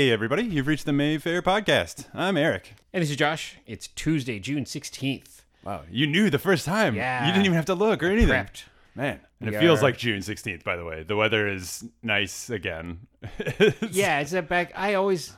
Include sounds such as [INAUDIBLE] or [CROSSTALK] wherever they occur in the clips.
Hey, everybody, you've reached the Mayfair podcast. I'm Eric. And this is Josh. It's Tuesday, June 16th. Wow, you knew the first time. Yeah. You didn't even have to look or anything. Prepped. Man, and We it feels are- like June 16th, by the way. The weather is nice again. [LAUGHS] Yeah, it's that back. I always,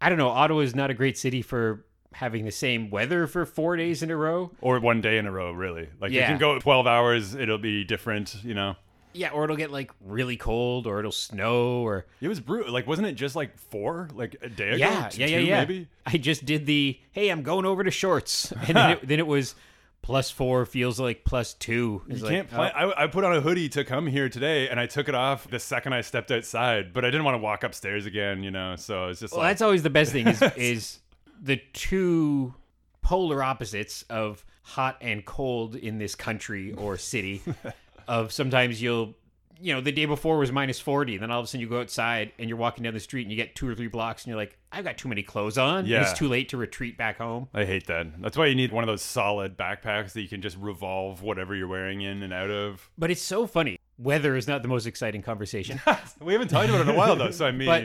I don't know, Ottawa is not a great city for having the same weather for four days in a row. Or one day in a row, really. Like, you Yeah. can go 12 hours, it'll be different, you know? Yeah, or it'll get like really cold or it'll snow or. It was brutal. Like, wasn't it just like four, like a day ago? Yeah, yeah, yeah, yeah. Maybe? I just did the, hey, I'm going over to shorts. And then it, [LAUGHS] then it was plus four feels like plus two. It's You like, can't plan. Oh. I, I put on a hoodie to come here today, and I took it off the second I stepped outside. But I didn't want to walk upstairs again, you know. So it's just Well, like that's always the best thing is [LAUGHS] is the two polar opposites of hot and cold in this country or city. [LAUGHS] of sometimes you'll you know the day before was minus 40 and then all of a sudden you go outside and you're walking down the street and you get two or three blocks and you're like i've got too many clothes on Yeah. it's too late to retreat back home I hate that. That's why you need one of those solid backpacks that you can just revolve whatever you're wearing in and out of. but it's so funny weather is not the most exciting conversation [LAUGHS] We haven't talked about it in a while though, so I [LAUGHS] mean, but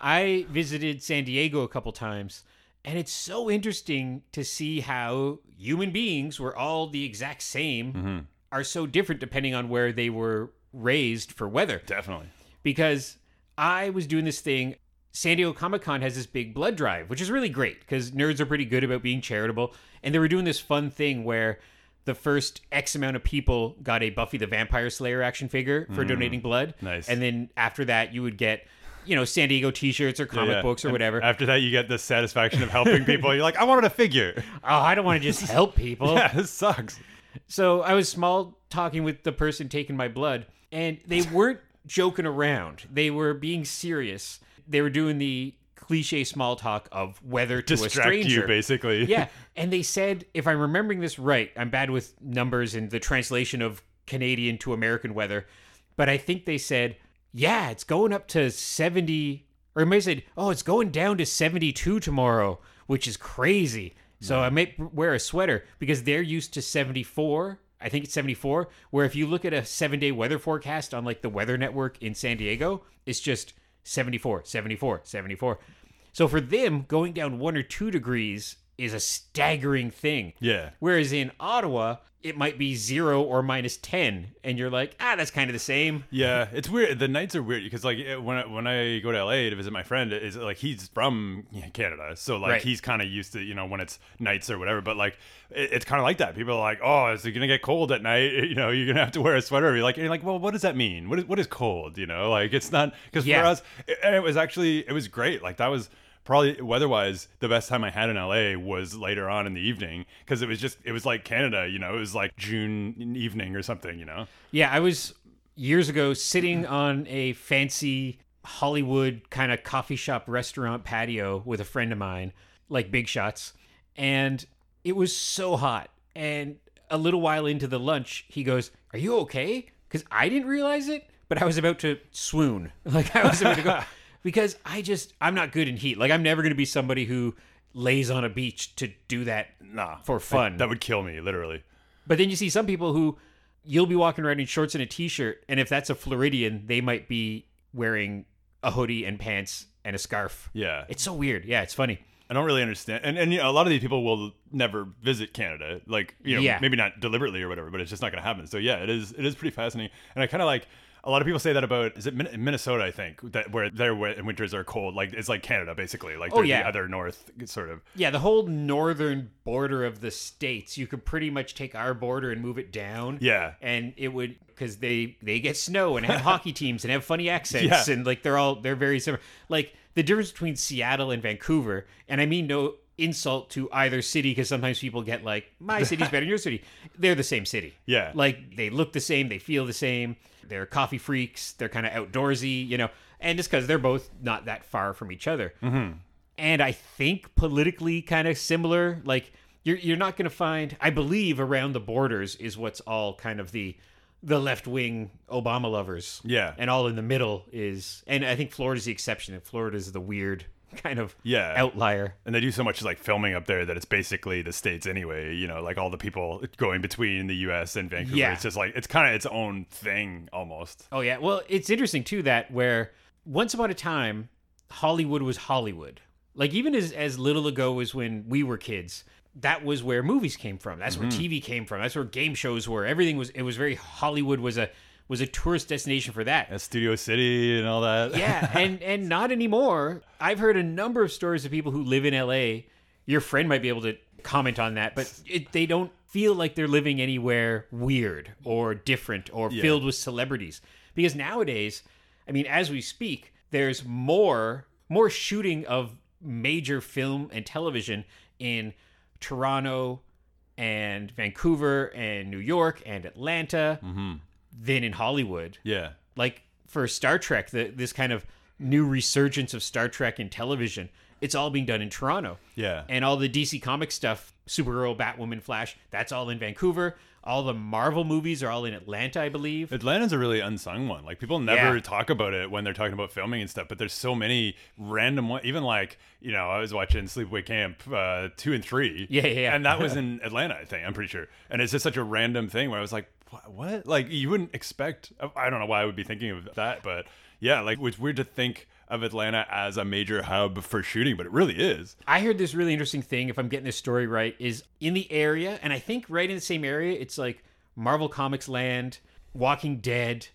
I visited San Diego a couple times, and it's so interesting to see how human beings, we're all the exact same, Mm-hmm. Are so different depending on where they were raised for weather. definitely. Because I was doing this thing. San Diego Comic Con has this big blood drive, which is really great because nerds are pretty good about being charitable. And they were doing this fun thing where the first X amount of people got a Buffy the Vampire Slayer action figure for donating blood. Mm. Nice. And then after that, you would get, you know, San Diego t shirts or comic Yeah. books or And whatever. After that, you get the satisfaction of helping people. You're like, I wanted a figure. [LAUGHS] oh, I don't want to just [LAUGHS] help people. yeah, this sucks. So I was small talking with the person taking my blood, and they weren't joking around. They were being serious. They were doing the cliche small talk of weather to a stranger. you, basically. [LAUGHS] yeah, and they said, if I'm remembering this right, I'm bad with numbers and the translation of Canadian to American weather, but I think they said, yeah, it's going up to 70, or may said, oh, it's going down to 72 tomorrow, which is crazy. So I may wear a sweater because they're used to 74. I think it's 74. Where if you look at a seven day weather forecast on like the weather network in San Diego, it's just 74, 74, 74. So for them, going down one or two degrees is a staggering thing. Yeah. Whereas in Ottawa, it might be zero or minus 10. And you're like, ah, that's kind of the same. Yeah, it's weird. The nights are weird because like when I, when I go to LA to visit my friend, is like he's from Canada, so like Right. he's kind of used to you know when it's nights or whatever. But like it, it's kind of like that. People are like, oh, is it gonna get cold at night? [LAUGHS] You know, you're gonna have to wear a sweater. You're like, you're like, well, what does that mean? What is what is cold? You know, like it's not because for Yeah. us, and it was actually it was great. Like that was probably weather-wise the best time i had in la was later on in the evening because it was just it was like canada you know it was like june evening or something you know Yeah, I was years ago sitting on a fancy Hollywood kind of coffee shop restaurant patio with a friend of mine, like Big Shots, and it was so hot. And a little while into the lunch, he goes, Are you okay? Because I didn't realize it, but I was about to swoon. [LAUGHS] Like I was about to go. Because I just, I'm not good in heat. Like I'm never going to be somebody who lays on a beach to do that nah for fun. that would kill me literally But then you see some people who you'll be walking around in shorts and a t-shirt, and if that's a Floridian, they might be wearing a hoodie and pants and a scarf. yeah It's so weird. Yeah, it's funny. I don't really understand. And and you know, a lot of these people will never visit Canada. Like, you know, Yeah. maybe not deliberately or whatever, but it's just not going to happen. So yeah, it is it is pretty fascinating. And I kind of like a lot of people say that about is it Min- Minnesota, I think, that where their wi- winters are cold. Like it's like Canada basically. Like Oh, yeah. the other north sort of. Yeah, the whole northern border of the states, you could pretty much take our border and move it down. Yeah. And it would because they they get snow and have [LAUGHS] hockey teams and have funny accents Yeah. and like they're all they're very similar. Like the difference between Seattle and Vancouver, and I mean no insult to either city because sometimes people get like my city's better than your city. They're the same city. [LAUGHS] Yeah. Like they look the same, they feel the same. They're coffee freaks. They're kind of outdoorsy, you know. And just because they're both not that far from each other mm-hmm. and I think politically kind of similar. Like you're you're not going to find, I believe, around the borders is what's all kind of the the left wing Obama lovers. Yeah. and all in the middle is, and I think Florida's the exception. And Florida's the weird [LAUGHS] kind of Yeah. outlier. And they do so much like filming up there that it's basically the states anyway. You know, like all the people going between the U.S. and Vancouver. Yeah. It's just like it's kind of its own thing almost. Oh yeah. Well, it's interesting too that where once upon a time Hollywood was Hollywood. Like even as as little ago as when we were kids, that was where movies came from. That's where mm-hmm. TV came from. That's where game shows were. Everything was it was very Hollywood was a was a tourist destination for that. Uh, Studio City and all that. Yeah, [LAUGHS] and and not anymore. I've heard a number of stories of people who live in LA. Your friend might be able to comment on that, but it, they don't feel like they're living anywhere weird or different or Yeah. filled with celebrities. Because nowadays, I mean, as we speak, there's more more shooting of major film and television in Toronto and Vancouver and New York and Atlanta than in Hollywood yeah. like for Star Trek, the, this kind of new resurgence of Star Trek in television, it's all being done in Toronto. Yeah. And all the DC comic stuff, Supergirl, Batwoman, Flash, that's all in Vancouver. All the Marvel movies are all in Atlanta, I believe. Atlanta's a really unsung one. Like people never Yeah. talk about it when they're talking about filming and stuff. But there's so many random ones. Even like you know, I was watching Sleepaway Camp uh, two and three. Yeah, yeah, yeah. And that was [LAUGHS] in Atlanta, I think. I'm pretty sure. And it's just such a random thing where I was like, what? what? Like you wouldn't expect. I don't know why I would be thinking of that, but yeah, like it's weird to think of Atlanta as a major hub for shooting, but it really is. I heard this really interesting thing, if I'm getting this story right, is in the area, and I think right in the same area, it's like Marvel Comics Land, Walking Dead,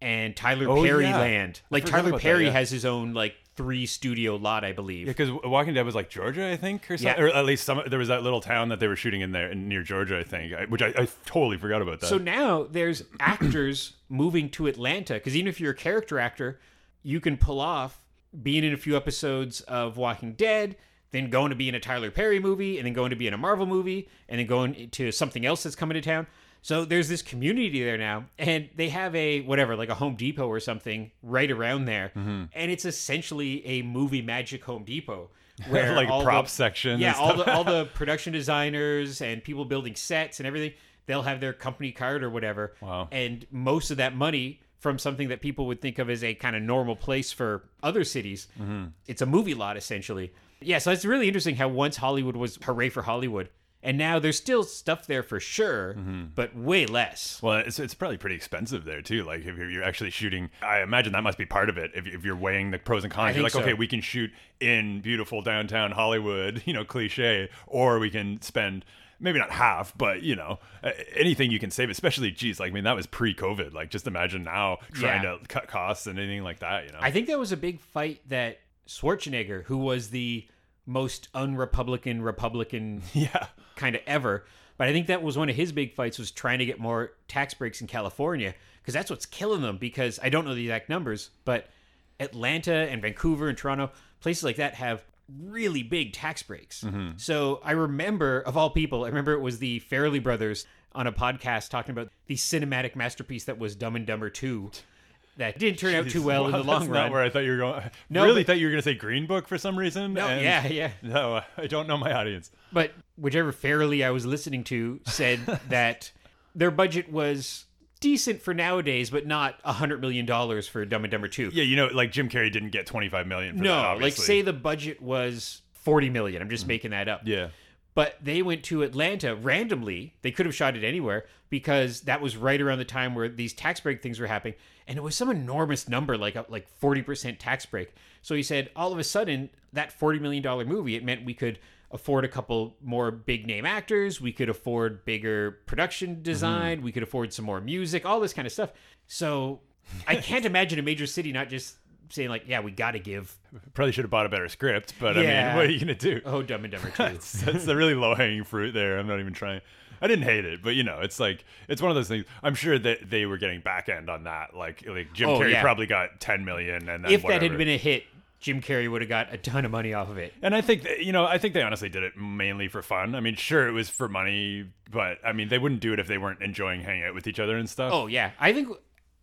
and Tyler Oh, Perry yeah. Land. Like Tyler about that, Perry yeah. has his own like three studio lot, I believe. Yeah, because Walking Dead was like Georgia, I think, or something, Yeah. or at least some. There was that little town that they were shooting in there in, near Georgia, I think, I, which I, I totally forgot about that. So now there's actors [CLEARS THROAT] moving to Atlanta because even if you're a character actor, you can pull off being in a few episodes of Walking Dead, then going to be in a Tyler Perry movie, and then going to be in a Marvel movie, and then going to something else that's coming to town. So there's this community there now, and they have a whatever, like a Home Depot or something, right around there, Mm-hmm. and it's essentially a movie magic Home Depot. [LAUGHS] Where like prop the- section. yeah, all the all the [LAUGHS] production designers and people building sets and everything, they'll have their company card or whatever. Wow. And most of that money from something that people would think of as a kind of normal place for other cities, Mm-hmm. it's a movie lot essentially. Yeah, so it's really interesting how once Hollywood was hooray for Hollywood, and now there's still stuff there for sure, Mm-hmm. but way less. Well, it's, it's probably pretty expensive there too. Like if you're, you're actually shooting, I imagine that must be part of it. If, if you're weighing the pros and cons, you're like, so. okay, we can shoot in beautiful downtown Hollywood, [LAUGHS] you know, cliche, or we can spend maybe not half, but you know, anything you can save. Especially, geez, like I mean, that was pre-COVID. Like just imagine now trying Yeah. to cut costs and anything like that. You know, I think that was a big fight that Schwarzenegger, who was the most un-Republican [LAUGHS] yeah, kind of ever. But I think that was one of his big fights was trying to get more tax breaks in California because that's what's killing them. Because I don't know the exact numbers, but Atlanta and Vancouver and Toronto, places like that have really big tax breaks. Mm-hmm. So I remember, of all people, I remember it was the Farrelly brothers on a podcast talking about the cinematic masterpiece that was Dumb and Dumber 2 [LAUGHS] that didn't turn out too well in the long that's run. Not where I thought you were going. No, really but- thought you were going to say Green Book for some reason. No, yeah, yeah. No, I don't know my audience. But whichever Farrelly I was listening to said [LAUGHS] that their budget was decent for nowadays, but not a hundred million dollars for Dumb and Dumber Two. Yeah, you know, like Jim Carrey didn't get 25 million for no, that, like say the budget was forty million. I'm just mm-hmm. making that up. Yeah. But they went to Atlanta randomly. They could have shot it anywhere because that was right around the time where these tax break things were happening, and it was some enormous number, like a, like forty percent tax break. So he said, all of a sudden, that forty million dollar movie, it meant we could afford a couple more big name actors, we could afford bigger production mm-hmm. design, we could afford some more music, all this kind of stuff. So I can't imagine a major city not just saying like, yeah, we got to give. Probably should have bought a better script, but I mean, what are you going to do? Oh, Dumb and Dumber [LAUGHS] Two. That's, that's the really low hanging fruit there. I'm not even trying. I didn't hate it, but you know, it's like it's one of those things. I'm sure that they were getting back end on that. Like, like Jim Oh, Carrey yeah. probably got 10 million, and if that had been a hit, Jim Carrey would have got a ton of money off of it. And I think that, you know, I think they honestly did it mainly for fun. I mean, sure, it was for money, but I mean, they wouldn't do it if they weren't enjoying hanging out with each other and stuff. Oh yeah, I think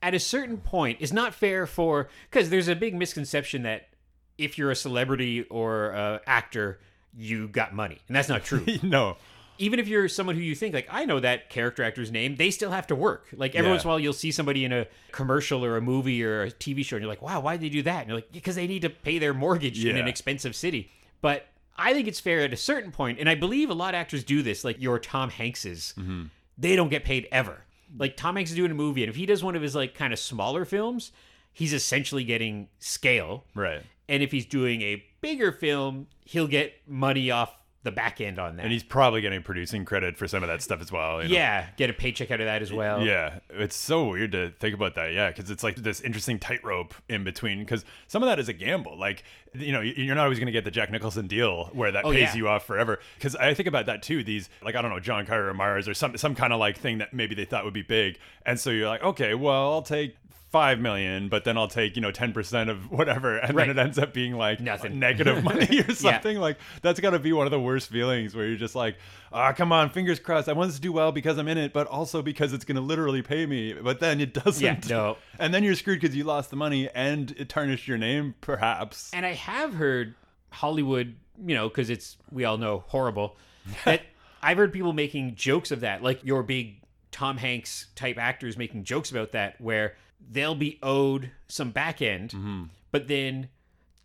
at a certain point it's not fair for because there's a big misconception that if you're a celebrity or a actor, you got money, and that's not true. [LAUGHS] no. Even if you're someone who you think like I know that character actor's name, they still have to work. Like every Yeah. once in a while, you'll see somebody in a commercial or a movie or a TV show, and you're like, wow, why'd they do that? And you're like, because they need to pay their mortgage in an expensive city. But I think it's fair at a certain point, and I believe a lot of actors do this. Like your Tom Hankses, mm-hmm. they don't get paid ever. Like Tom Hanks is doing a movie, and if he does one of his like kind of smaller films, he's essentially getting scale. Right. And if he's doing a bigger film, he'll get money off the back end on that. And he's probably getting producing credit for some of that stuff as well. you know? yeah, get a paycheck out of that as well. Yeah, it's so weird to think about that. Yeah, because it's like this interesting tightrope in between. Because some of that is a gamble. Like, you know, you're not always going to get the Jack Nicholson deal where that Oh, pays yeah. you off forever. Because I think about that too. These, like, I don't know, John Carter or Mars or some some kind of like thing that maybe they thought would be big, and so you're like, okay, well, I'll take. Five million, but then I'll take you know ten percent of whatever, and Right. then it ends up being like Nothing. negative money [LAUGHS] or something. Like that's got to be one of the worst feelings where you're just like, ah, come on, fingers crossed. I want this to do well because I'm in it, but also because it's gonna literally pay me. But then it doesn't. Yeah, no. [LAUGHS] And then you're screwed because you lost the money and it tarnished your name, perhaps. And I have heard Hollywood, you know, because it's we all know horrible. [LAUGHS] That I've heard people making jokes of that, like your big Tom Hanks type actors making jokes about that, where they'll be owed some back end, mm-hmm. but then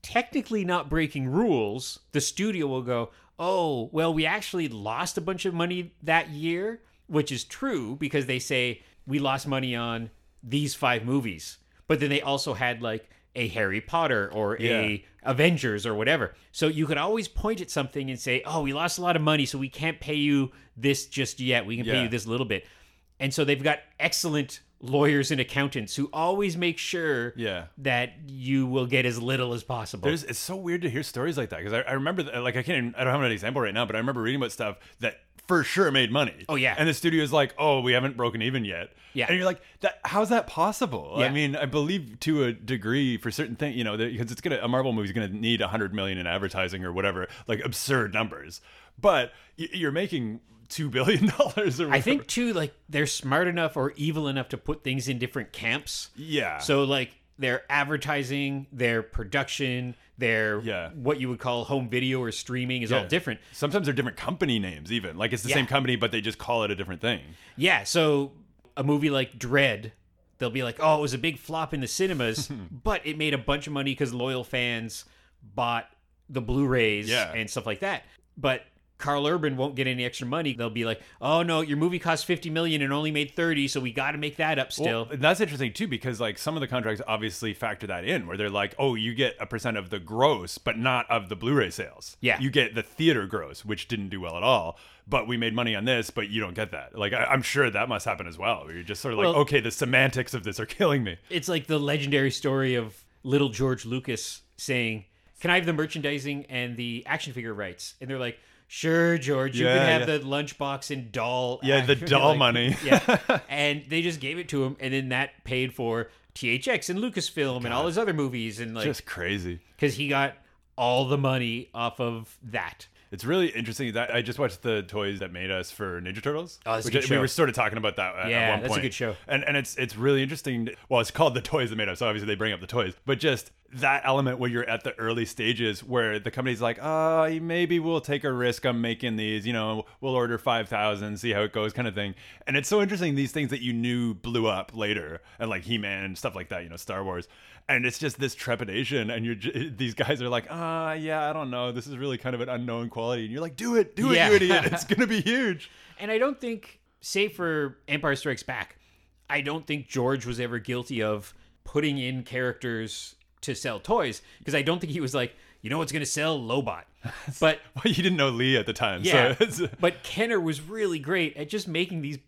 technically not breaking rules, the studio will go, "Oh, well, we actually lost a bunch of money that year," which is true because they say we lost money on these five movies, but then they also had like a Harry Potter or a Avengers or whatever. So you could always point at something and say, "Oh, we lost a lot of money, so we can't pay you this just yet. We can pay you this little bit." And so they've got excellent lawyers and accountants who always make sure Yeah. that you will get as little as possible. There's, it's so weird to hear stories like that because I, I remember, that, like, I can't, even, I don't have an example right now, but I remember reading about stuff that for sure made money. Oh, yeah. And the studio's like, oh, we haven't broken even yet. Yeah. And you're like, that, how's that possible? I mean, I believe to a degree for certain things, you know, because it's gonna a Marvel movie's gonna need a hundred million in advertising or whatever, like absurd numbers. But you're making two billion [LAUGHS] dollars or whatever. I think too, like they're smart enough or evil enough to put things in different camps. Yeah. So like their advertising, their production, their Yeah. what you would call home video or streaming is all different. Sometimes they're different company names, even like it's the Yeah. same company, but they just call it a different thing. Yeah. So a movie like Dread, they'll be like, "Oh, it was a big flop in the cinemas, [LAUGHS] but it made a bunch of money because loyal fans bought the Blu-rays Yeah. and stuff like that." But Karl Urban won't get any extra money. They'll be like, "Oh no, your movie cost 50 million and only made 30, so we got to make that up still." Well, that's interesting too because like some of the contracts obviously factor that in where they're like, oh, you get a percent of the gross, but not of the Blu-ray sales. Yeah. you get the theater gross, which didn't do well at all. But we made money on this, but you don't get that. Like I, I'm sure that must happen as well. Where you're just sort of like, Well- okay, the semantics of this are killing me. it's like the legendary story of little George Lucas saying, "Can I have the merchandising and the action figure rights?" And they're like, "Sure, George, you Yeah, can have yeah. the lunchbox and doll." Yeah, the [LAUGHS] doll Like, money. yeah, [LAUGHS] and they just gave it to him, and then that paid for THX and Lucasfilm and all his other movies, and like just crazy. because he got all the money off of that. It's really interesting that I just watched the toys that made us for Ninja Turtles. Oh, that's a good I- show. we were sort of talking about that at, Yeah, at one that's a good show. And and it's it's really interesting. Well, it's called the toys that made us. So obviously they bring up the toys, but just that element where you're at the early stages where the company's like, oh, maybe we'll take a risk on making these. You know, we'll order five thousand, see how it goes, kind of thing. And it's so interesting these things that you knew blew up later, and like He Man and stuff like that. You know, Star Wars. And it's just this trepidation, and you're j- these guys are like, ah, yeah, I don't know, this is really kind of an unknown quality, and you're like, do it, do it, Yeah. you idiot, [LAUGHS] it's gonna be huge. And I don't think, save for Empire Strikes Back, I don't think George was ever guilty of putting in characters to sell toys because I don't think he was like, you know what's going to sell? Lobot. [LAUGHS] But [LAUGHS] Well, you didn't know Lee at the time, yeah, so [LAUGHS] but Kenner was really great at just making these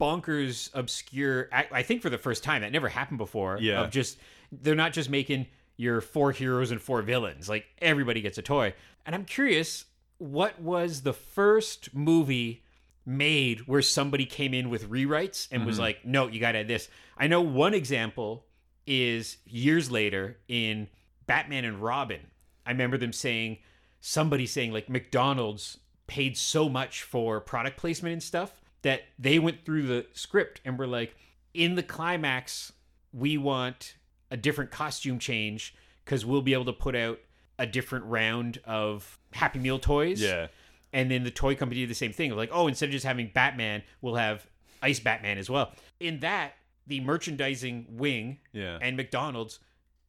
bonkers, obscure. I, I think for the first time that never happened before. Yeah. Of just they're not just making your four heroes and four villains. Like everybody gets a toy. And I'm curious, what was the first movie made where somebody came in with rewrites and was mm-hmm. like, "No, you got to add this." I know one example is years later in Batman and Robin. I remember them saying somebody saying like McDonald's paid so much for product placement and stuff that they went through the script and were like, in the climax, we want a different costume change because we'll be able to put out a different round of Happy Meal toys. yeah, And then the toy company did the same thing. Like, oh, instead of just having Batman, we'll have Ice Batman as well. In that, the merchandising wing yeah. and McDonald's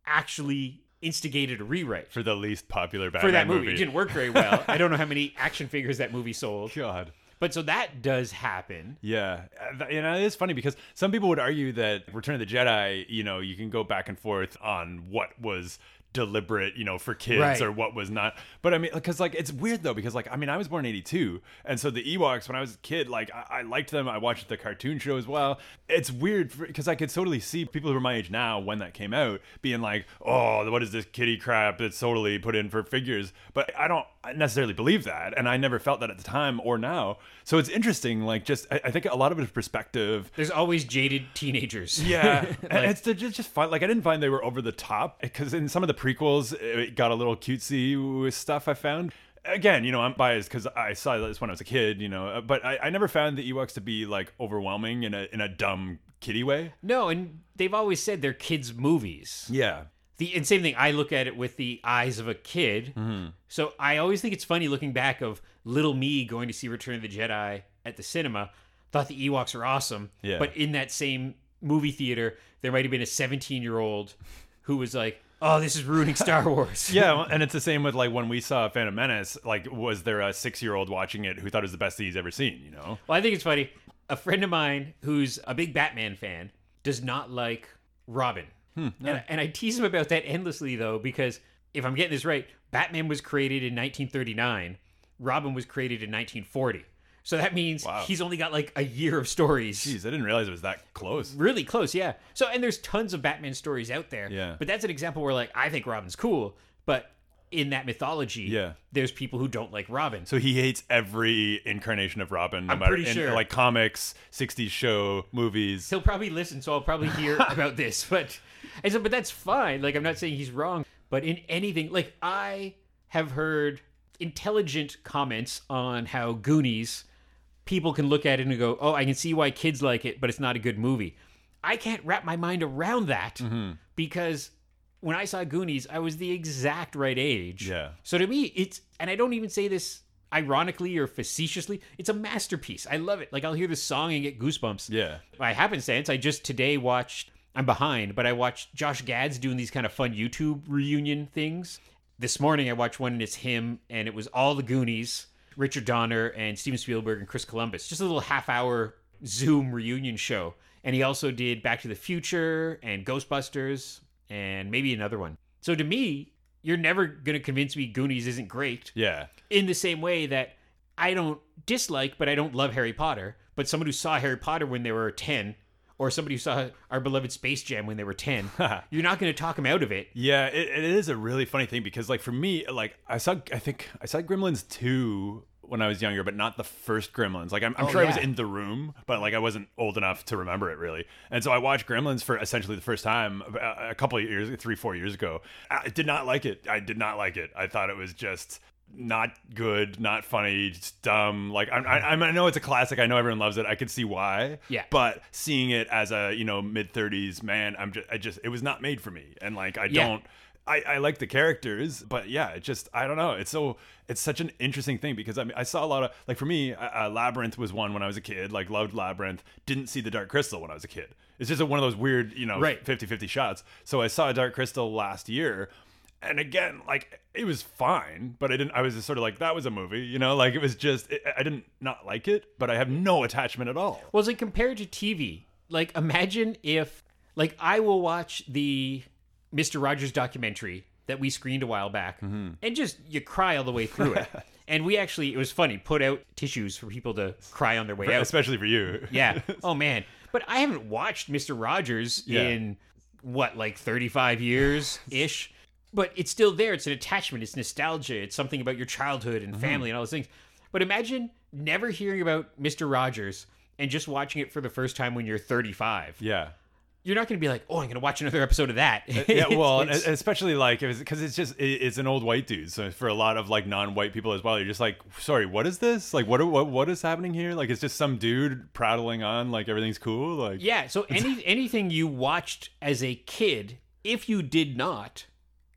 actually instigated a rewrite for the least popular Batman for that movie. It didn't work very well. [LAUGHS] I don't know how many action figures that movie sold. God. But so that does happen. Yeah, Uh, you know it is funny because some people would argue that Return of the Jedi, you know, you can go back and forth on what was deliberate, you know, for kids Right. or what was not. But I mean, because like it's weird though, because like I mean, I was born in '82, and so the Ewoks when I was a kid, like I, I liked them. I watched the cartoon show as well. It's weird because I could totally see people who are my age now when that came out being like, "Oh, what is this kitty crap that's totally put in for figures?" But I don't necessarily believe that, and I never felt that at the time or now. So it's interesting. Like, just I, I think a lot of it is perspective. There's always jaded teenagers. Yeah, [LAUGHS] and it's just just fun. Like I didn't find they were over the top because in some of the prequels it got a little cutesy with stuff. I found. Again, you know, I'm biased because I saw this when I was a kid, you know, but I, I never found the Ewoks to be like overwhelming in a in a dumb kiddie way. No, and they've always said they're kids' movies. Yeah, The and same thing. I look at it with the eyes of a kid. Mm-hmm. So I always think it's funny looking back of little me going to see Return of the Jedi at the cinema. Thought the Ewoks were awesome. Yeah. But in that same movie theater, there might have been a 17 year old who was like, "Oh, this is ruining Star Wars." [LAUGHS] yeah, and it's the same with like when we saw Phantom Menace. Like, was there a six year old watching it who thought it was the best thing he's ever seen? You know? Well, I think it's funny. A friend of mine who's a big Batman fan does not like Robin. Hmm, and, and I tease him about that endlessly, though, because if I'm getting this right, Batman was created in 1939, Robin was created in 1940. So that means Wow. he's only got like a year of stories. Jeez, I didn't realize it was that close. Really close, yeah. So, and there's tons of Batman stories out there. Yeah. But that's an example where, like, I think Robin's cool, but in that mythology, Yeah. there's people who don't like Robin. So he hates every incarnation of Robin, no I'm matter pretty in, sure. like comics, '60s show, movies. he'll probably listen, so I'll probably hear [LAUGHS] about this. But and so, but that's fine. Like I'm not saying he's wrong, but in anything, like I have heard intelligent comments on how Goonies people can look at it and go, "Oh, I can see why kids like it, but it's not a good movie." I can't wrap my mind around that Mm-hmm. because when I saw Goonies, I was the exact right age. Yeah. So to me, it's and I don't even say this ironically or facetiously. It's a masterpiece. I love it. Like I'll hear the song and get goosebumps Yeah. by happenstance, I just today watched. I'm behind, but I watched Josh Gad's doing these kind of fun YouTube reunion things. This morning, I watched one, and it's him, and it was all the Goonies, Richard Donner, and Steven Spielberg and Chris Columbus. Just a little half-hour Zoom reunion show. And he also did Back to the Future and Ghostbusters, and maybe another one. So to me, you're never going to convince me Goonies isn't great Yeah. in the same way that I don't dislike, but I don't love Harry Potter. But someone who saw Harry Potter when they were 10, or somebody who saw our beloved Space Jam when they were 10, [LAUGHS] you're not going to talk them out of it. Yeah, it, it is a really funny thing because, like, for me, like, I saw, I think I saw Gremlins 2 when I was younger, but not the first Gremlins. Like, I'm, I'm Oh, sure I was in the room, but, like, I wasn't old enough to remember it really. And so I watched Gremlins for essentially the first time a, a couple of years, three, four years ago. I did not like it. I did not like it. I thought it was just not good, not funny, just dumb. Like I, I, I know it's a classic. I know everyone loves it. I could see why. Yeah. But seeing it as a you know mid thirties man, I'm just I just it was not made for me. And like I Yeah. don't. I, I like the characters, but yeah, it just I don't know. It's so it's such an interesting thing because I mean I saw a lot of like for me, uh, uh, Labyrinth was one when I was a kid. Like loved Labyrinth. Didn't see the Dark Crystal when I was a kid. It's just a, one of those weird you know Right. 50-50 shots. So I saw Dark Crystal last year, and again, like it was fine, but I didn't. I was just sort of like that was a movie, you know, like it was just it, I didn't not like it, but I have no attachment at all. Well, it's like compared to TV. Like, imagine if, like, I will watch the Mr. Rogers documentary that we screened a while back mm-hmm. and just you cry all the way through it. [LAUGHS] and we actually, it was funny, put out tissues for people to cry on their way out. Especially for you. Yeah. [LAUGHS] Oh man. But I haven't watched Mr. Rogers Yeah. in what, like 35 years ish. But it's still there. It's an attachment. It's nostalgia. It's something about your childhood Mm-hmm. and family and all those things. But imagine never hearing about Mr. Rogers and just watching it for the first time when you're 35. Yeah. You're not going to be like, oh, I'm going to watch another episode of that. yeah, [LAUGHS] well, it's- especially like because it's just it's an old white dude. So for a lot of like non-white people as well, you're just like, sorry, what is this? Like, what what what is happening here? Like, it's just some dude prattling on like everything's cool. Like, Yeah, so any anything you watched as a kid, if you did not,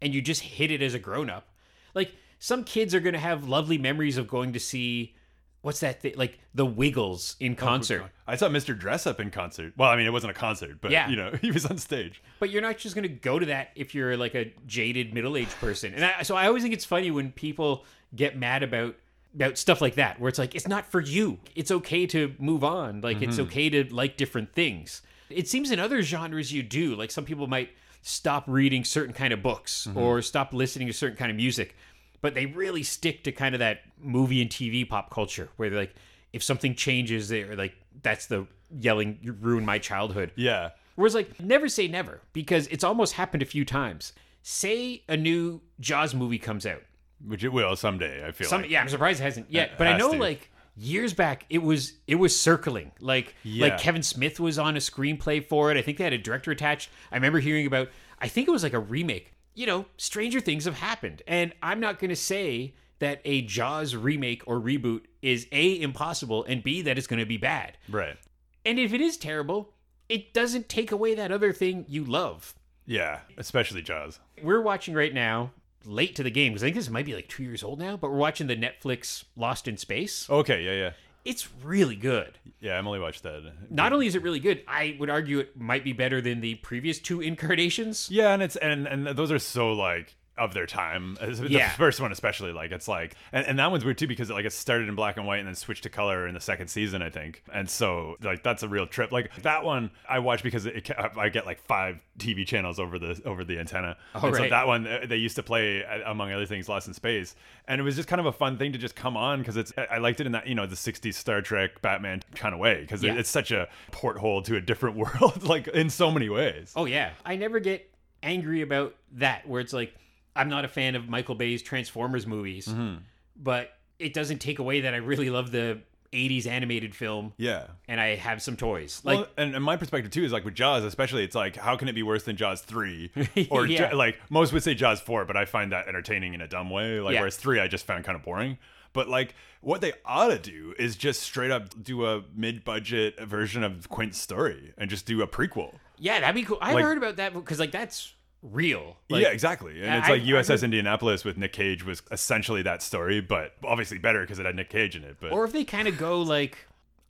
and you just hit it as a grown up, like some kids are gonna have lovely memories of going to see what's that thing like the Wiggles in oh, concert. I saw Mr. Dressup in concert. Well, I mean, it wasn't a concert, but Yeah. you know, [LAUGHS] he was on stage. But you're not just gonna go to that if you're like a jaded middle aged person. And I, so I always think it's funny when people get mad about about stuff like that, where it's like it's not for you. It's okay to move on. Like it's mm-hmm. okay to like different things. It seems in other genres you do. Like some people might stop reading certain kind of books Mm-hmm. or stop listening to certain kind of music. But they really stick to kind of that movie and TV pop culture where they're like, if something changes, they're like, that's the yelling, you ruined my childhood. Yeah. Whereas, like, never say never because it's almost happened a few times. Say a new Jaws movie comes out. Which it will someday, I feel Some, like. yeah, I'm surprised it hasn't yet. It But I know, to. like, years back, it was it was circling. Like, Yeah. like Kevin Smith was on a screenplay for it. I think they had a director attached. I remember hearing about. I think it was like a remake. You know, stranger things have happened, and I'm not going to say that a Jaws remake or reboot is a impossible and b that it's going to be bad. Right. And if it is terrible, it doesn't take away that other thing you love. Yeah. Especially Jaws. We're watching right now, late to the game, because I think this might be like two years old now, but we're watching the Netflix Lost in Space. Okay. Yeah. Yeah. It's really good. Yeah. Emily watched that. Not only is it really good, I would argue it might be better than the previous two incarnations. Yeah, and it's and and those are so like of their time. The first one especially, like it's like, and, and that one's weird too because like it started in black and white and then switched to color in the second season, I think. And so like that's a real trip. Like that one I watch because it, I get like five TV channels over the over the antenna. Oh, and so that one uh, they used to play uh, among other things Lost in Space, and it was just kind of a fun thing to just come on because it's I I liked it in that you know the '60s Star Trek Batman kind of way because Yeah. it's such a porthole to a different [LAUGHS] world like in so many ways. Oh, yeah. I never get angry about that, where it's like, I'm not a fan of Michael Bay's Transformers movies, Mm-hmm. but it doesn't take away that I really love the 80s animated film Yeah. and I have some toys. Like, well, and, and my perspective too is like with Jaws, especially, it's like how can it be worse than Jaws three, [LAUGHS] or Yeah. Ja- like most would say Jaws four, but I find that entertaining in a dumb way. Like Yeah. whereas three, I just found kind of boring. But like what they ought to do is just straight up do a mid-budget version of Quint's story and just do a prequel. Yeah, that'd be cool. I Like- heard about that because like that's real. Like, yeah, exactly. And it's like I USS heard- Indianapolis with Nick Cage was essentially that story, but obviously better because it had Nick Cage in it. But Or if they kind of go like,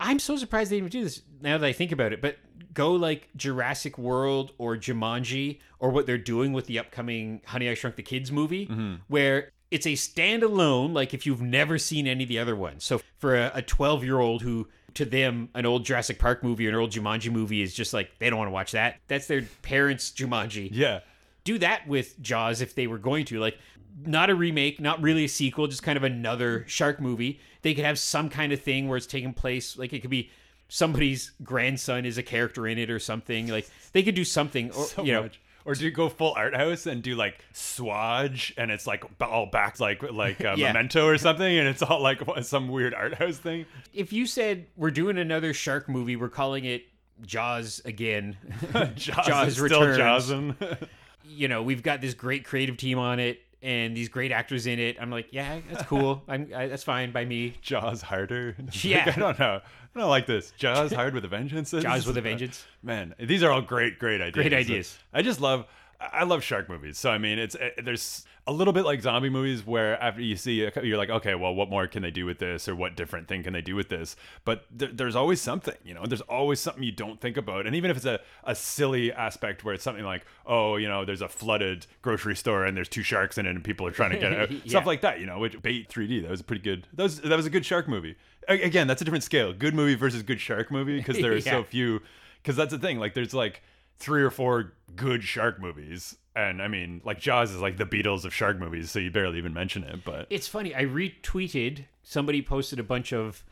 I'm so surprised they didn't do this now that I think about it. But go like Jurassic World or Jumanji or what they're doing with the upcoming Honey I Shrunk the Kids movie, Mm-hmm. where it's a standalone. Like if you've never seen any of the other ones, so for a 12 year old who to them an old Jurassic Park movie or an old Jumanji movie is just like they don't want to watch that. That's their parents' Jumanji. yeah, do that with Jaws if they were going to. Like, not a remake, not really a sequel, just kind of another shark movie. They could have some kind of thing where it's taking place. Like, it could be somebody's grandson is a character in it or something. Like, they could do something. Or, so you know, much. Or do you go full art house and do like swatch and it's like all back like like uh, a [LAUGHS] Yeah. memento or something and it's all like [LAUGHS] some weird art house thing. if you said we're doing another shark movie, we're calling it Jaws again. [LAUGHS] Jaws, Jaws is still returns. You know, we've got this great creative team on it and these great actors in it. I'm like, yeah, that's cool. [LAUGHS] I'm I, that's fine by me. Jaws harder. [LAUGHS] Yeah. Like, I don't know. I don't like this. Jaws hard with a vengeance. Jaws with a [LAUGHS] vengeance. Man, these are all great, great ideas. Great ideas. I just love. I love shark movies. So I mean, it's uh, there's a little bit like zombie movies where after you see, a- you're like, okay, well, what more can they do with this, or what different thing can they do with this? But there, there's always something, you know. There's always something you don't think about, and even if it's a, a silly aspect where it's something like, oh, you know, there's a flooded grocery store and there's two sharks in it, and people are trying to get [LAUGHS] out, Yeah. stuff like that, you know. Which Bait 3D, that was a pretty good. That was that was a good shark movie. Again, that's a different scale. Good movie versus good shark movie because there are [LAUGHS] Yeah. so few. Because that's the thing. Like, there's like three or four good shark movies. And I mean, like Jaws is like the Beatles of shark movies, so you barely even mention it. But It's funny. I retweeted somebody posted a bunch of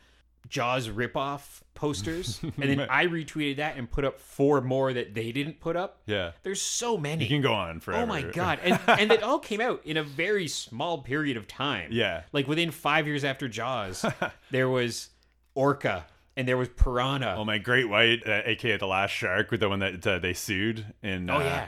Jaws ripoff posters, [LAUGHS] and then I retweeted that and put up four more that they didn't put up. yeah, There's so many. you can go on forever. oh my god! And [LAUGHS] and it all came out in a very small period of time. Yeah. like within five years after Jaws, [LAUGHS] there was Orca and there was Piranha. Oh my Great White, uh, aka the Last Shark, with the one that uh, they sued in. Oh, uh, yeah.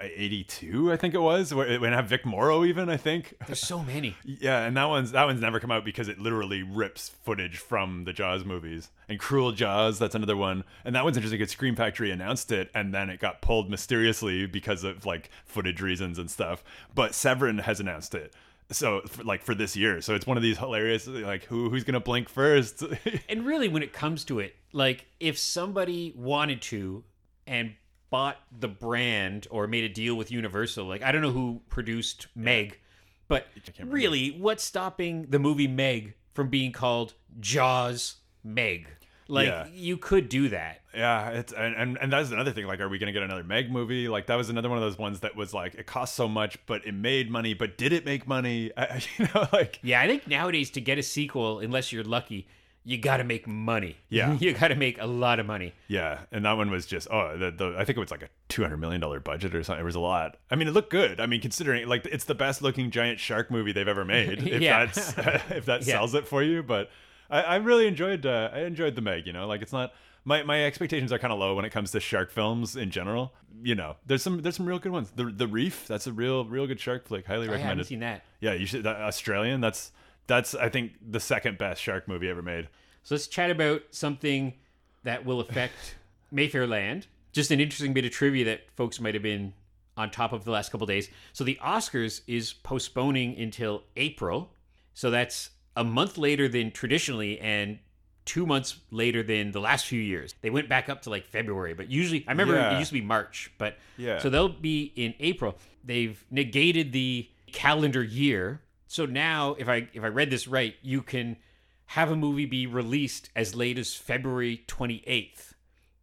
82 I think it was where- when I have Vic Morrow even I think There's so many. [LAUGHS] Yeah, and that one's that one's never come out because it literally rips footage from the Jaws movies. And Cruel Jaws, that's another one. And that one's interesting because Scream Factory announced it and then it got pulled mysteriously because of like footage reasons and stuff. But Severin has announced it. So for, like for this year. So it's one of these hilarious like who who's going to blink first? [LAUGHS] And really, when it comes to it, like if somebody wanted to and bought the brand or made a deal with Universal, like I don't know who produced Meg, but really, what's stopping the movie Meg from being called Jaws Meg? Like Yeah. you could do that. Yeah, it's and, and and that's another thing. Like, are we gonna get another Meg movie? Like, that was another one of those ones that was like, it cost so much, but it made money. But did it make money? I, [LAUGHS] I- you know, like, Yeah, I think nowadays to get a sequel, unless you're lucky, you got to make money. [LAUGHS] Yeah. you got to make a lot of money. yeah. And that one was just, oh, the, the I think it was like a two hundred million dollar budget or something. It was a lot. I mean, it looked good. I mean, considering like it's the best looking giant shark movie they've ever made. [LAUGHS] If Yeah. that's if that Yeah. sells it for you, but I, I really enjoyed uh, I enjoyed the Meg. You know, like it's not. My, my expectations are kind of low when it comes to shark films in general. You know, there's some there's some real good ones. The the Reef, that's a real real good shark flick. Highly I haven't seen that. Yeah, you should. That Australian. That's that's I think the second best shark movie ever made. So let's chat about something that will affect [LAUGHS] Mayfair Land. Just an interesting bit of trivia that folks might have been on top of the last couple days. So the Oscars is postponing until April. So that's a month later than traditionally and two months later than the last few years. They went back up to like February, but usually I remember Yeah. it used to be March, but Yeah. so they'll be in April. They've negated the calendar year. So now if I if I read this right, you can have a movie be released as late as February 28th.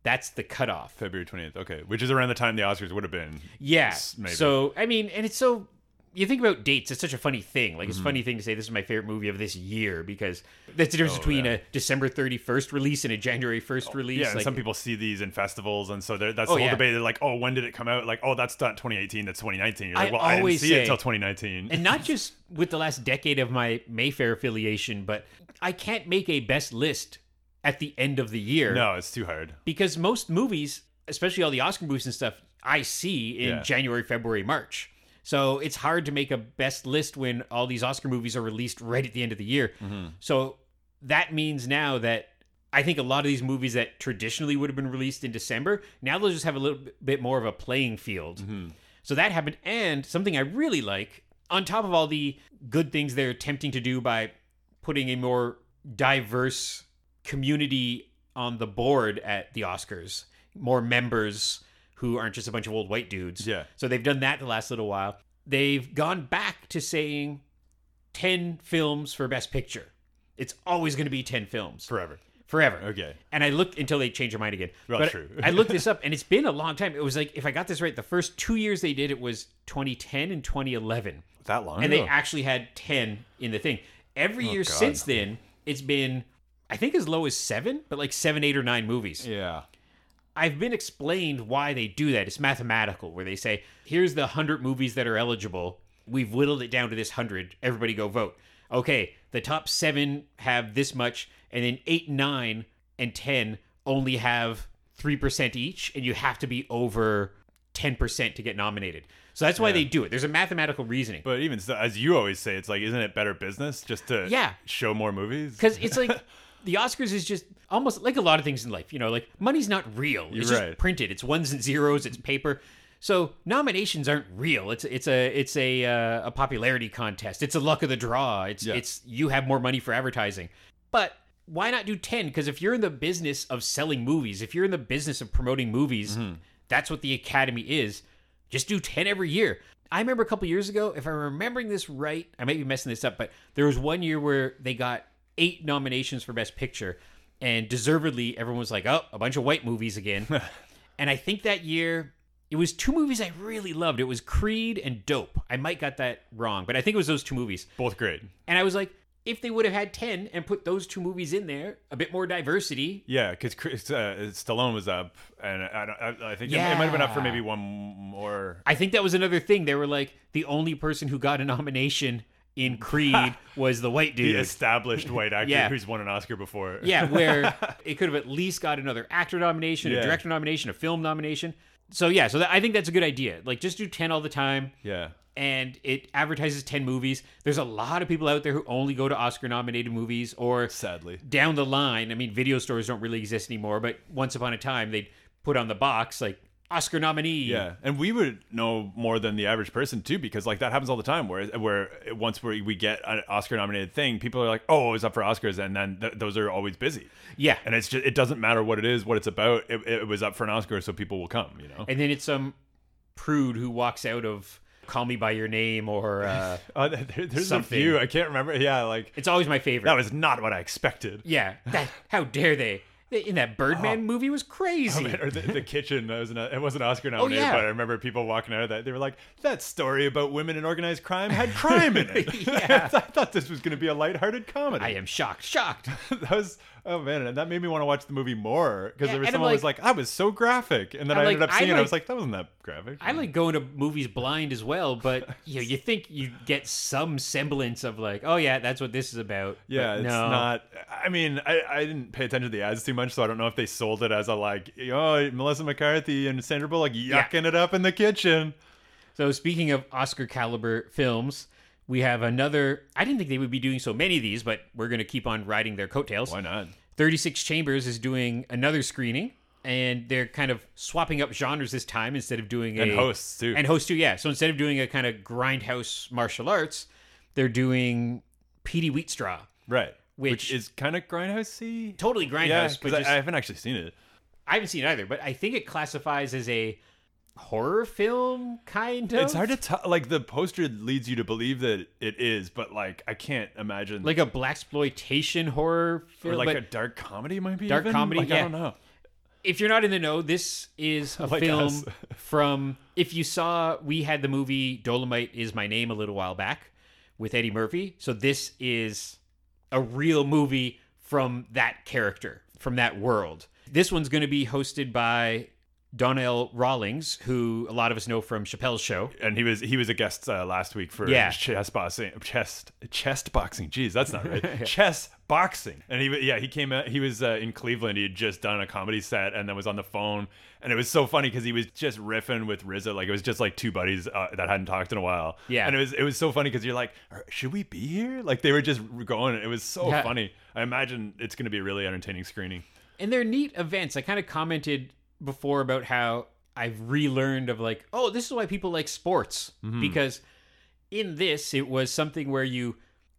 That's the cutoff. February 20th. Okay, which is around the time the Oscars would have been. Yeah. Maybe. So I mean, and it's so you think about dates. It's such a funny thing. Like it's Mm-hmm. a funny thing to say this is my favorite movie of this year because that's the difference between Oh, yeah. a December 31st release and a January 1st release. Yeah, and like, some people see these in festivals, and so that's Oh, the whole yeah. debate. They're like, "Oh, when did it come out?" Like, "Oh, that's not 2018. That's 2019." You're like, I "Well, I didn't always see say- it until 2019." and not [LAUGHS] just with the last decade of my Mayfair affiliation, but I can't make a best list at the end of the year. no, it's too hard. because most movies, especially all the Oscar movies and stuff, I see in Yeah. January, February, March. So it's hard to make a best list when all these Oscar movies are released right at the end of the year. Mm-hmm. So that means now that I think a lot of these movies that traditionally would have been released in December, now they'll just have a little bit more of a playing field. Mm-hmm. So that happened. And something I really like, on top of all the good things they're attempting to do by putting a more diverse community on the board at the Oscars, more members who aren't just a bunch of old white dudes. Yeah. So they've done that the last little while. They've gone back to saying 10 films for Best Picture. It's always going to be 10 films Forever. forever. Okay. And I looked until they change their mind again. Well, but true. I looked this [LAUGHS] up and it's been a long time. It was like, if I got this right, the first two years they did it was 2010 and 2011. That long And ago? they actually had 10 in the thing. Every oh, year Oh, God. since then, it's been, I think, as low as seven, but like seven, eight, or nine movies. yeah. I've been explained why they do that. It's mathematical, where they say, here's the 100 movies that are eligible. We've whittled it down to this 100. Everybody go vote. Okay, the top seven have this much, and then eight, nine, and 10 only have 3% each, and you have to be over 10% to get nominated. So that's why Yeah. they do it. There's a mathematical reasoning. But even so, as you always say, it's like, isn't it better business just to Yeah. show more movies? Because it's like [LAUGHS] the Oscars is just almost like a lot of things in life. You know, like money's not real. It's You're just right. printed. It's ones and zeros. It's paper. So nominations aren't real. It's it's a it's a uh, a popularity contest. It's a luck of the draw. It's Yeah. it's you have more money for advertising. But why not do ten? Because if you're in the business of selling movies, if you're in the business of promoting movies, Mm-hmm. that's what the Academy is. Just do ten every year. I remember a couple years ago, if I'm remembering this right, I might be messing this up, but there was one year where they got eight nominations for Best Picture, and deservedly, everyone was like, "Oh, a bunch of white movies again." [LAUGHS] and I think that year it was two movies I really loved. It was Creed and Dope. I might got that wrong, but I think it was those two movies. Both great. And I was like, if they would have had ten and put those two movies in there, a bit more diversity. Yeah, because uh, Stallone was up, and I, don't- I, I think it, it might have been up for maybe one more. I think that was another thing. They were like, the only person who got a nomination in [LAUGHS] Creed was the white dude, The established white actor Yeah. who's won an Oscar before. Yeah, where [LAUGHS] it could have at least got another actor nomination, a director nomination, a film nomination. So yeah, so that, I think that's a good idea. Like just do 10 all the time Yeah. and it advertises 10 movies. There's a lot of people out there who only go to Oscar nominated movies or Sadly. down the line. I mean, video stores don't really exist anymore, but once upon a time they'd put on the box like Oscar nominee. Yeah, and we would know more than the average person too, because like that happens all the time. Where where once we we get an Oscar nominated thing, people are like, "Oh, it's up for Oscars," and then th- those are always busy. Yeah. And it's just it doesn't matter what it is, what it's about. It, it was up for an Oscar, so people will come. You know. And then it's some prude who walks out of Call Me by Your Name or uh, [LAUGHS] Uh, there, there's Something. a few I can't remember. Yeah, like it's always my favorite. that was not what I expected. Yeah, that, how dare they? In that Birdman oh. movie was oh, crazy. Oh, man, or the, the kitchen. That was an, it wasn't Oscar oh, nominated, Oh, yeah. but I remember people walking out of that. They were like, "That story about women and organized crime had crime in it." [LAUGHS] [LAUGHS] I thought this was going to be a lighthearted comedy. I am shocked, shocked. [LAUGHS] that was oh man, and that made me want to watch the movie more because Yeah, there was someone who was like- like, "I was so graphic," and then I'm I ended like, up I seeing it. I was like, "That wasn't that graphic." I like going to movies blind as well, but [LAUGHS] you know, you think you get some semblance of like, oh yeah, that's what this is about. Yeah, But it's no. not. I mean, I, I didn't pay attention to the ads too much, so I don't know if they sold it as a like, oh, Melissa McCarthy and Sandra Bullock yucking it up in the kitchen. So speaking of Oscar caliber films, we have another. I didn't think they would be doing so many of these, but we're going to keep on riding their coattails. Why not? 36 Chambers is doing another screening, and they're kind of swapping up genres this time instead of doing And a hosts too. and host too. Yeah, so instead of doing a kind of grindhouse martial arts, they're doing Petey Wheatstraw. right, Which- is kind of grindhousey. Totally Yeah, grindhouse, but because just, I, I I, haven't actually seen it. I haven't seen it either. But I think it classifies as a horror film kind of. It's hard to tell. Like the poster leads you to believe that it is, but like I can't imagine like a black exploitation horror film or like a dark comedy might be Dark even? comedy, Like, I don't know. if you're not in the know, this is a [LAUGHS] Like film us. [LAUGHS] from. If you saw, we had the movie Dolomite is My Name a little while back with Eddie Murphy. So this is a real movie from that character, from that world. This one's going to be hosted by Donnell Rawlings, who a lot of us know from Chappelle's show. and he was he was a guest uh, last week for Yeah. chest boxing chest chest boxing. Jeez that's not right. [LAUGHS] Chess boxing. And he yeah he came out he was uh, in cleveland. He had just done a comedy set and then was on the phone. And it was so funny because he was just riffing with RZA. Like it was just like two buddies uh, that hadn't talked in a while. Yeah. and it was it was so funny because you're like should we be here? Like they were just going. It was so Yeah. funny. I imagine it's going to be a really entertaining screening. And they're neat events. I kind of commented before about how I've relearned of like, oh, this is why people like sports mm-hmm. because in this it was something where you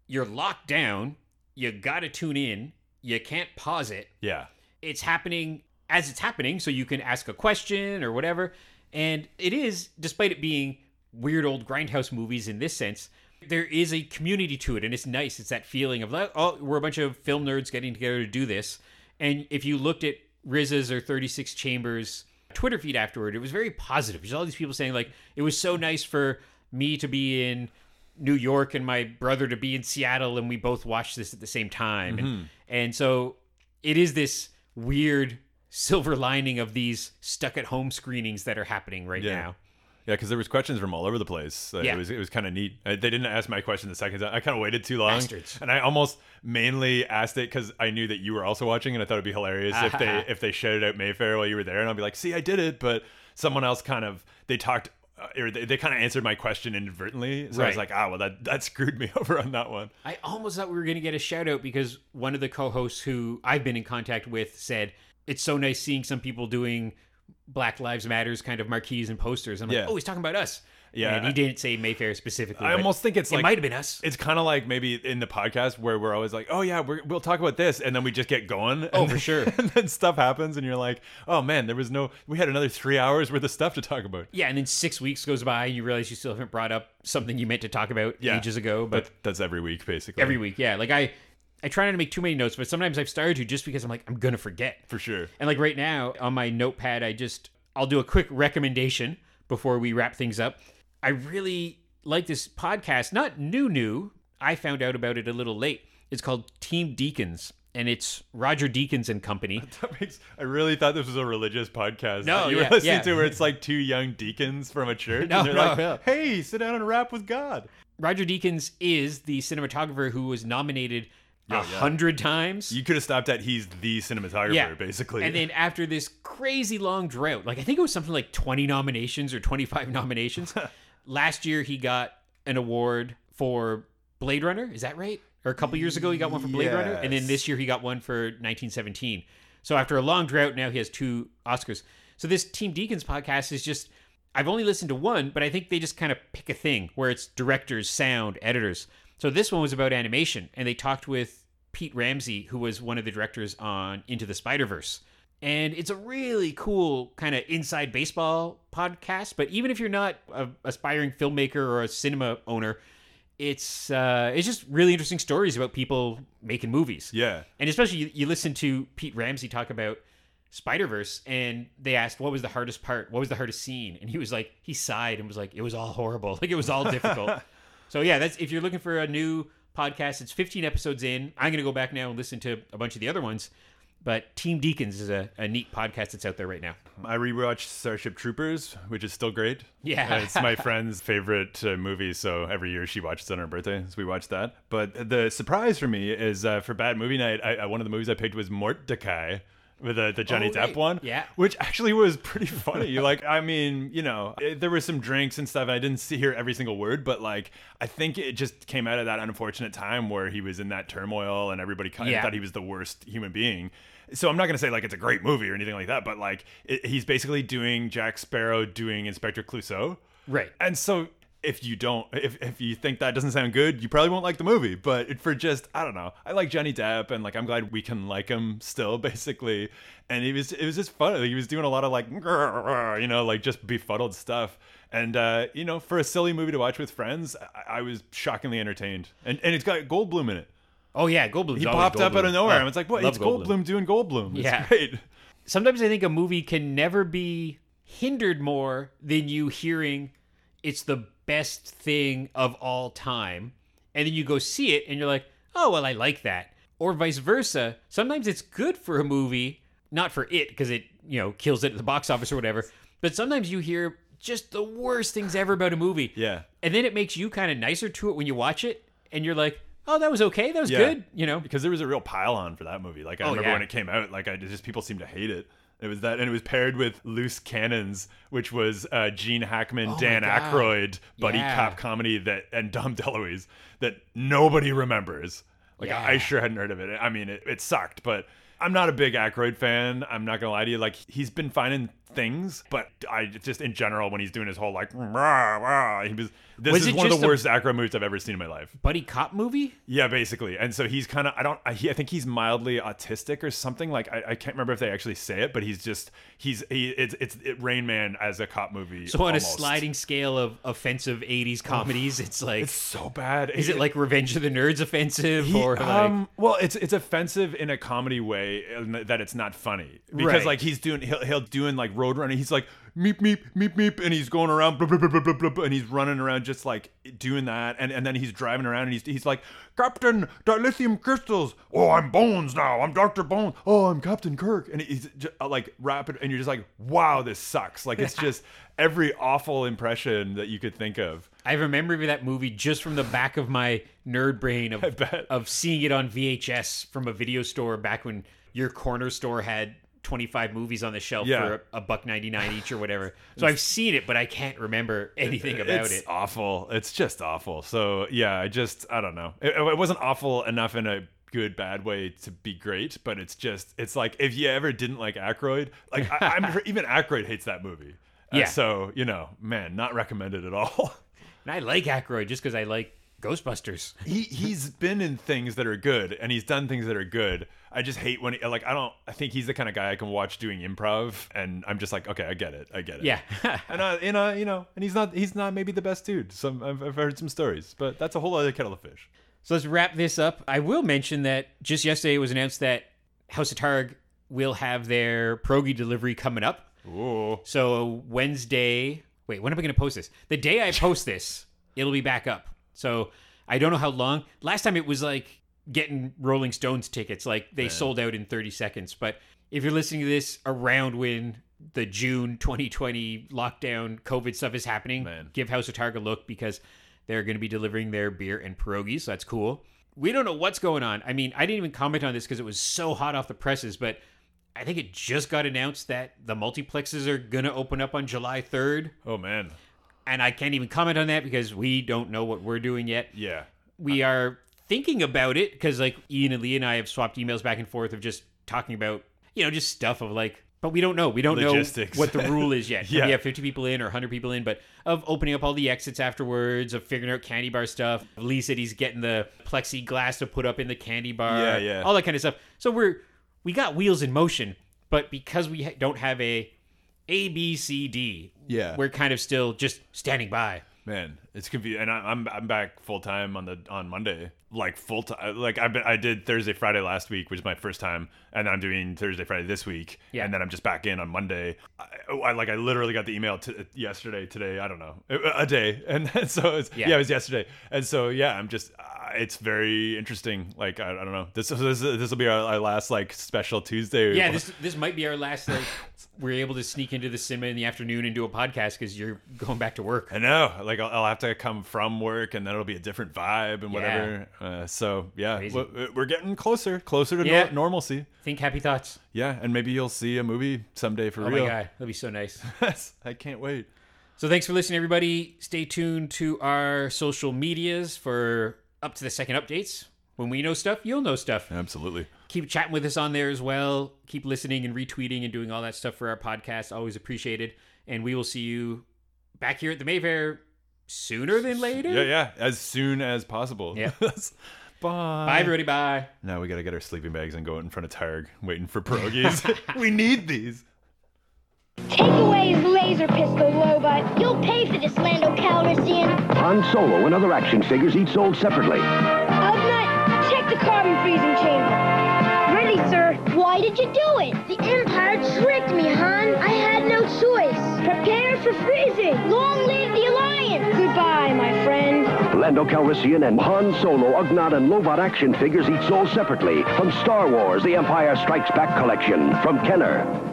you're locked down, you got to tune in, you can't pause it. yeah It's happening as it's happening, so you can ask a question or whatever. And it is, despite it being weird old grindhouse movies in this sense, there is a community to it, and it's nice. It's that feeling of like, oh, we're a bunch of film nerds getting together to do this. And if you looked at RZA's or 36 Chambers Twitter feed afterward, it was very positive. There's all these people saying like, it was so nice for me to be in New York and my brother to be in Seattle, and we both watched this at the same time. And, mm-hmm. and so it is this weird silver lining of these stuck at home screenings that are happening right Yeah. now. Yeah, because there was questions from all over the place. Uh, Yeah. It was it was kind of neat. Uh, they didn't ask my question the second time. I kind of waited too long, Bastards. and I almost mainly asked it because I knew that you were also watching, and I thought it'd be hilarious if they [LAUGHS] if they shouted out Mayfair while you were there, and I'll be like, "See, I did it," but someone else kind of they talked. Uh, or they, they kind of answered my question inadvertently, so I was like, "Ah, well, that that screwed me [LAUGHS] over on that one." I almost thought we were going to get a shout out because one of the co hosts who I've been in contact with said, It's so nice seeing some people doing Black Lives Matters kind of marquees and posters. I'm like, Yeah. Oh, he's talking about us. Yeah, And he didn't say Mayfair specifically. I but almost think it's it like might have been us. It's kind of like maybe in the podcast where we're always like, "Oh yeah, we're, we'll talk about this," and then we just get going. Oh, for [LAUGHS] sure. And then stuff happens, and you're like, "Oh man, there was no. We had another three hours worth of stuff to talk about." yeah, and then six weeks goes by and you realize you still haven't brought up something you meant to talk about Yeah. ages ago. But But that's every week, basically. every week, yeah. Like I, I try not to make too many notes, but sometimes I've started to just because I'm like, I'm going to forget. for sure. And like right now on my notepad, I just I'll do a quick recommendation before we wrap things up. I really like this podcast. Not new, new. I found out about it a little late. It's called Team Deakins, and it's Roger Deakins and Company. [LAUGHS] That makes. I really thought this was a religious podcast. No, you yeah, were listening yeah. to where it's like two young deacons from a church. [LAUGHS] No, and they're no, like, no. Hey, sit down and rap with God. Roger Deakins is the cinematographer who was nominated a yeah. hundred times. You could have stopped at he's the cinematographer, yeah, basically. And then after this crazy long drought, like I think it was something like 20 nominations or 25 [LAUGHS] nominations. Last year he got an award for Blade Runner. Is that right? Or a couple years ago he got one for Blade Runner, and then this year he got one for 1917. So after a long drought, now he has two Oscars. So this Team Deakins podcast is just I've only listened to one, but I think they just kind of pick a thing where it's directors, sound, editors. So this one was about animation, and they talked with Pete Ramsey, who was one of the directors on Into the Spider Verse. And it's a really cool kind of inside baseball podcast. But even if you're not an aspiring filmmaker or a cinema owner, it's uh, it's just really interesting stories about people making movies. Yeah. And especially you, you listen to Pete Ramsey talk about Spider Verse, and they asked what was the hardest part, what was the hardest scene, and he was like, he sighed and was like, it was all horrible, like it was all difficult. [LAUGHS] so yeah, that's if you're looking for a new podcast, it's 15 episodes in. I'm gonna go back now and listen to a bunch of the other ones. But Team Deakins is a, a neat podcast that's out there right now. I rewatched Starship Troopers, which is still great. Yeah. Uh, it's my [LAUGHS] friend's favorite uh, movie, so every year she watches it on her birthday, so we watch that. But the surprise for me is uh, for Bad Movie Night, I, I, one of the movies I picked was Mortdecai with the, the Johnny Oh, Depp right. one. Yeah. Which actually was pretty [LAUGHS] funny. like, I mean, you know, it, there were some drinks and stuff, and I didn't see hear every single word, but like, I think it just came out of that unfortunate time where he was in that turmoil and everybody kind of Yeah. thought he was the worst human being. So I'm not going to say like it's a great movie or anything like that, but like it, he's basically doing Jack Sparrow doing Inspector Clouseau. Right. And so if you don't, if, if you think that doesn't sound good, you probably won't like the movie. But for just, I don't know, I like Johnny Depp, and like I'm glad we can like him still, [LAUGHS] basically. And he was, it was just fun. Like, he was doing a lot of like, [LAUGHS] you know, like just befuddled stuff. And uh, you know, for a silly movie to watch with friends, I, I was shockingly entertained. And and it's got Goldblum in it. Oh yeah, Goldblum's He popped up out of nowhere. Oh, and it's like, what? It's Goldblum. doing Goldblum. It's Yeah. great. [LAUGHS] sometimes I think a movie can never be hindered more than you hearing it's the best thing of all time. And then you go see it and you're like, oh, well, I like that. Or vice versa. Sometimes it's good for a movie, not for it because it, you know, kills it at the box office or whatever. But sometimes you hear just the worst things ever about a movie. Yeah. And then it makes you kind of nicer to it when you watch it and you're like, oh, that was okay. That was Yeah. good. You know, because there was a real pile on for that movie. Like I Oh, remember yeah. when it came out, like I just people seemed to hate it. It was that, and it was paired with Loose Cannons, which was uh, Gene Hackman, Oh Dan. Aykroyd buddy Yeah. cop comedy that, and Dom DeLuise that nobody remembers. Like Yeah. I sure hadn't heard of it. I mean, it, it sucked, but I'm not a big Aykroyd fan. I'm not gonna lie to you. Like he's been fine in things, but I just in general when he's doing his whole like rah, rah, he was. This Was is one of the worst Aykroyd movies I've ever seen in my life. buddy cop movie. Yeah, basically. And so he's kind of I don't I, he, I think he's mildly autistic or something. Like I, I can't remember if they actually say it, but he's just he's he it's it's it, Rain Man as a cop movie. So on almost. a sliding scale of offensive '80s comedies, it's like, It's so bad. is it like Revenge of the Nerds offensive He- or like? um, well, it's it's offensive in a comedy way that it's not funny because Right. like he's doing he'll he'll doing like road running. He's like meep meep meep meep, and he's going around blah, blah, blah, blah, blah, blah, blah, and he's running around just like doing that, and and then he's driving around and he's he's like Captain Dilithium crystals. Oh, I'm Bones now. I'm Doctor Bones. Oh, I'm Captain Kirk, and he's just, uh, like rapid, and you're just like, wow, this sucks. Like it's [LAUGHS] just every awful impression that you could think of. I remember that movie just from the back of my nerd brain of [LAUGHS] of seeing it on VHS from a video store back when your corner store had 25 movies on the shelf Yeah. for a, a buck 99 each or whatever. [LAUGHS] So I've seen it, but I can't remember anything about it's it. awful. It's just awful. So yeah, I just I don't know. It, it wasn't awful enough in a good bad way to be great, but it's just it's like if you ever didn't like Aykroyd, like I, I'm [LAUGHS] even Aykroyd hates that movie. Uh, Yeah. So you know, man, not recommended at all. [LAUGHS] And I like Aykroyd just because I like Ghostbusters. [LAUGHS] he he's been in things that are good and he's done things that are good. I just hate when he, like I don't I think he's the kind of guy I can watch doing improv and I'm just like okay I get it I get it Yeah. [LAUGHS] and uh, and uh, you know and he's not he's not maybe the best dude some I've, I've heard some stories but that's a whole other kettle of fish So let's wrap this up. I will mention that just yesterday it was announced that House of Targ will have their Progi delivery coming up. Ooh. So Wednesday, wait, when am I going to post this? The day I post this, it'll be back up. So I don't know how long. Last time it was like getting Rolling Stones tickets, like they sold out in 30 seconds. But if you're listening to this around when the June 2020 lockdown COVID stuff is happening, Man. give House of Targ a look because they're going to be delivering their beer and pierogies. So that's cool. We don't know what's going on. I mean, I didn't even comment on this because it was so hot off the presses, but I think it just got announced that the multiplexes are going to open up on July 3rd. Oh man. And I can't even comment on that because we don't know what we're doing yet. Yeah. We uh, are thinking about it because, like, Ian and Lee and I have swapped emails back and forth of just talking about, you know, just stuff of like, but we don't know. We don't Logistics. know what the rule is [LAUGHS] yet. Yeah. We have 50 people in or 100 people in, but of opening up all the exits afterwards, of figuring out candy bar stuff. Lee said he's getting the plexiglass to put up in the candy bar. Yeah, yeah. All that kind of stuff. So we're, we got wheels in motion, but because we ha- don't have a A, B, C, D, Yeah. we're kind of still just standing by. Man, it's confusing, and I- I'm I'm back full time on the on Monday, like full time. Like I've been, I did Thursday, Friday last week, which is my first time, and I'm doing Thursday, Friday this week, Yeah. and then I'm just back in on Monday. I, I like I literally got the email t- yesterday, today, I don't know, a, a day, [LAUGHS] and then so it's, Yeah. yeah. it was yesterday, and so yeah, I'm just. Uh, it's very interesting. Like I, I don't know. This this this will be our, our last like special Tuesday. Yeah, this this might be our last. Like, we're able to sneak into the cinema in the afternoon and do a podcast because you're going back to work. I know. Like I'll, I'll have to come from work, and then it'll be a different vibe and whatever. Uh, so yeah, we're, we're getting closer, closer to Yeah. nor- normalcy. Think happy thoughts. Yeah, and maybe you'll see a movie someday for Oh real. my god, that'd be so nice. [LAUGHS] I can't wait. So thanks for listening, everybody. Stay tuned to our social medias for up to the second updates. When we know stuff, you'll know stuff. Absolutely. Keep chatting with us on there as well. Keep listening and retweeting and doing all that stuff for our podcast. Always appreciated. And we will see you back here at the Mayfair sooner than later. Yeah, yeah. As soon as possible. Yeah. [LAUGHS] Bye. Bye, everybody. Bye. Now we gotta get our sleeping bags and go out in front of Targ, waiting for pierogies. [LAUGHS] we need these. Take away his laser pistol, Lobot. You'll pay for this, Lando Calrissian. Han Solo and other action figures each sold separately. Ugnaught, check the carbon freezing chamber. Ready, sir. Why did you do it? The Empire tricked me, Han. I had no choice. Prepare for freezing. Long live the Alliance. Goodbye, my friend. Lando Calrissian and Han Solo, Ugnaught, and Lobot action figures each sold separately from Star Wars The Empire Strikes Back collection from Kenner.